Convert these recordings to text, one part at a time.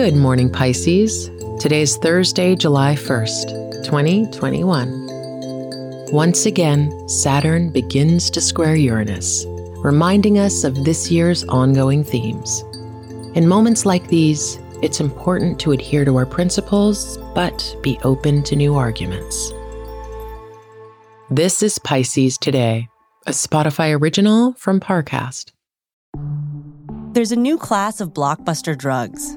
Good morning, Pisces. Today's Thursday, July 1st, 2021. Once again, Saturn begins to square Uranus, reminding us of this year's ongoing themes. In moments like these, it's important to adhere to our principles, but be open to new arguments. This is Pisces Today, a Spotify original from Parcast. There's a new class of blockbuster drugs,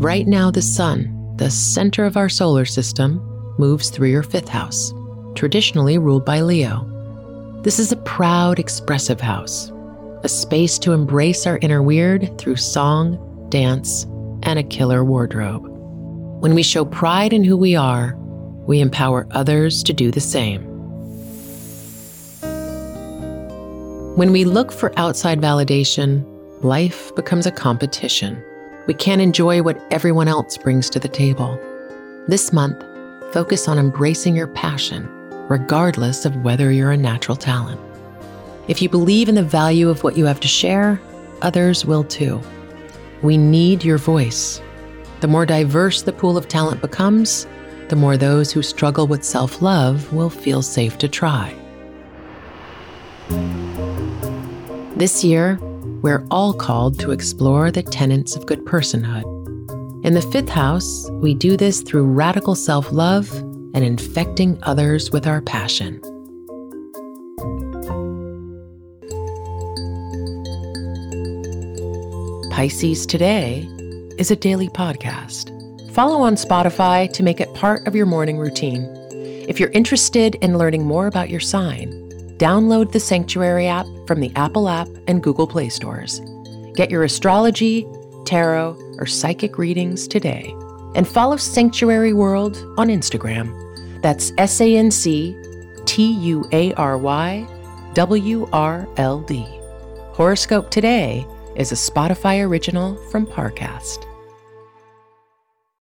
Right now, the sun, the center of our solar system, moves through your fifth house, traditionally ruled by Leo. This is a proud, expressive house, a space to embrace our inner weird through song, dance, and a killer wardrobe. When we show pride in who we are, we empower others to do the same. When we look for outside validation, life becomes a competition. We can't enjoy what everyone else brings to the table. This month, focus on embracing your passion, regardless of whether you're a natural talent. If you believe in the value of what you have to share, others will too. We need your voice. The more diverse the pool of talent becomes, the more those who struggle with self love will feel safe to try. This year, we're all called to explore the tenets of good personhood. In the fifth house, we do this through radical self love and infecting others with our passion. Pisces Today is a daily podcast. Follow on Spotify to make it part of your morning routine. If you're interested in learning more about your sign, download the Sanctuary app from the Apple app and Google Play stores. Get your astrology, tarot, or psychic readings today. And follow Sanctuary World on Instagram. That's S A N C T U A R Y W R L D. Horoscope Today is a Spotify original from Parcast.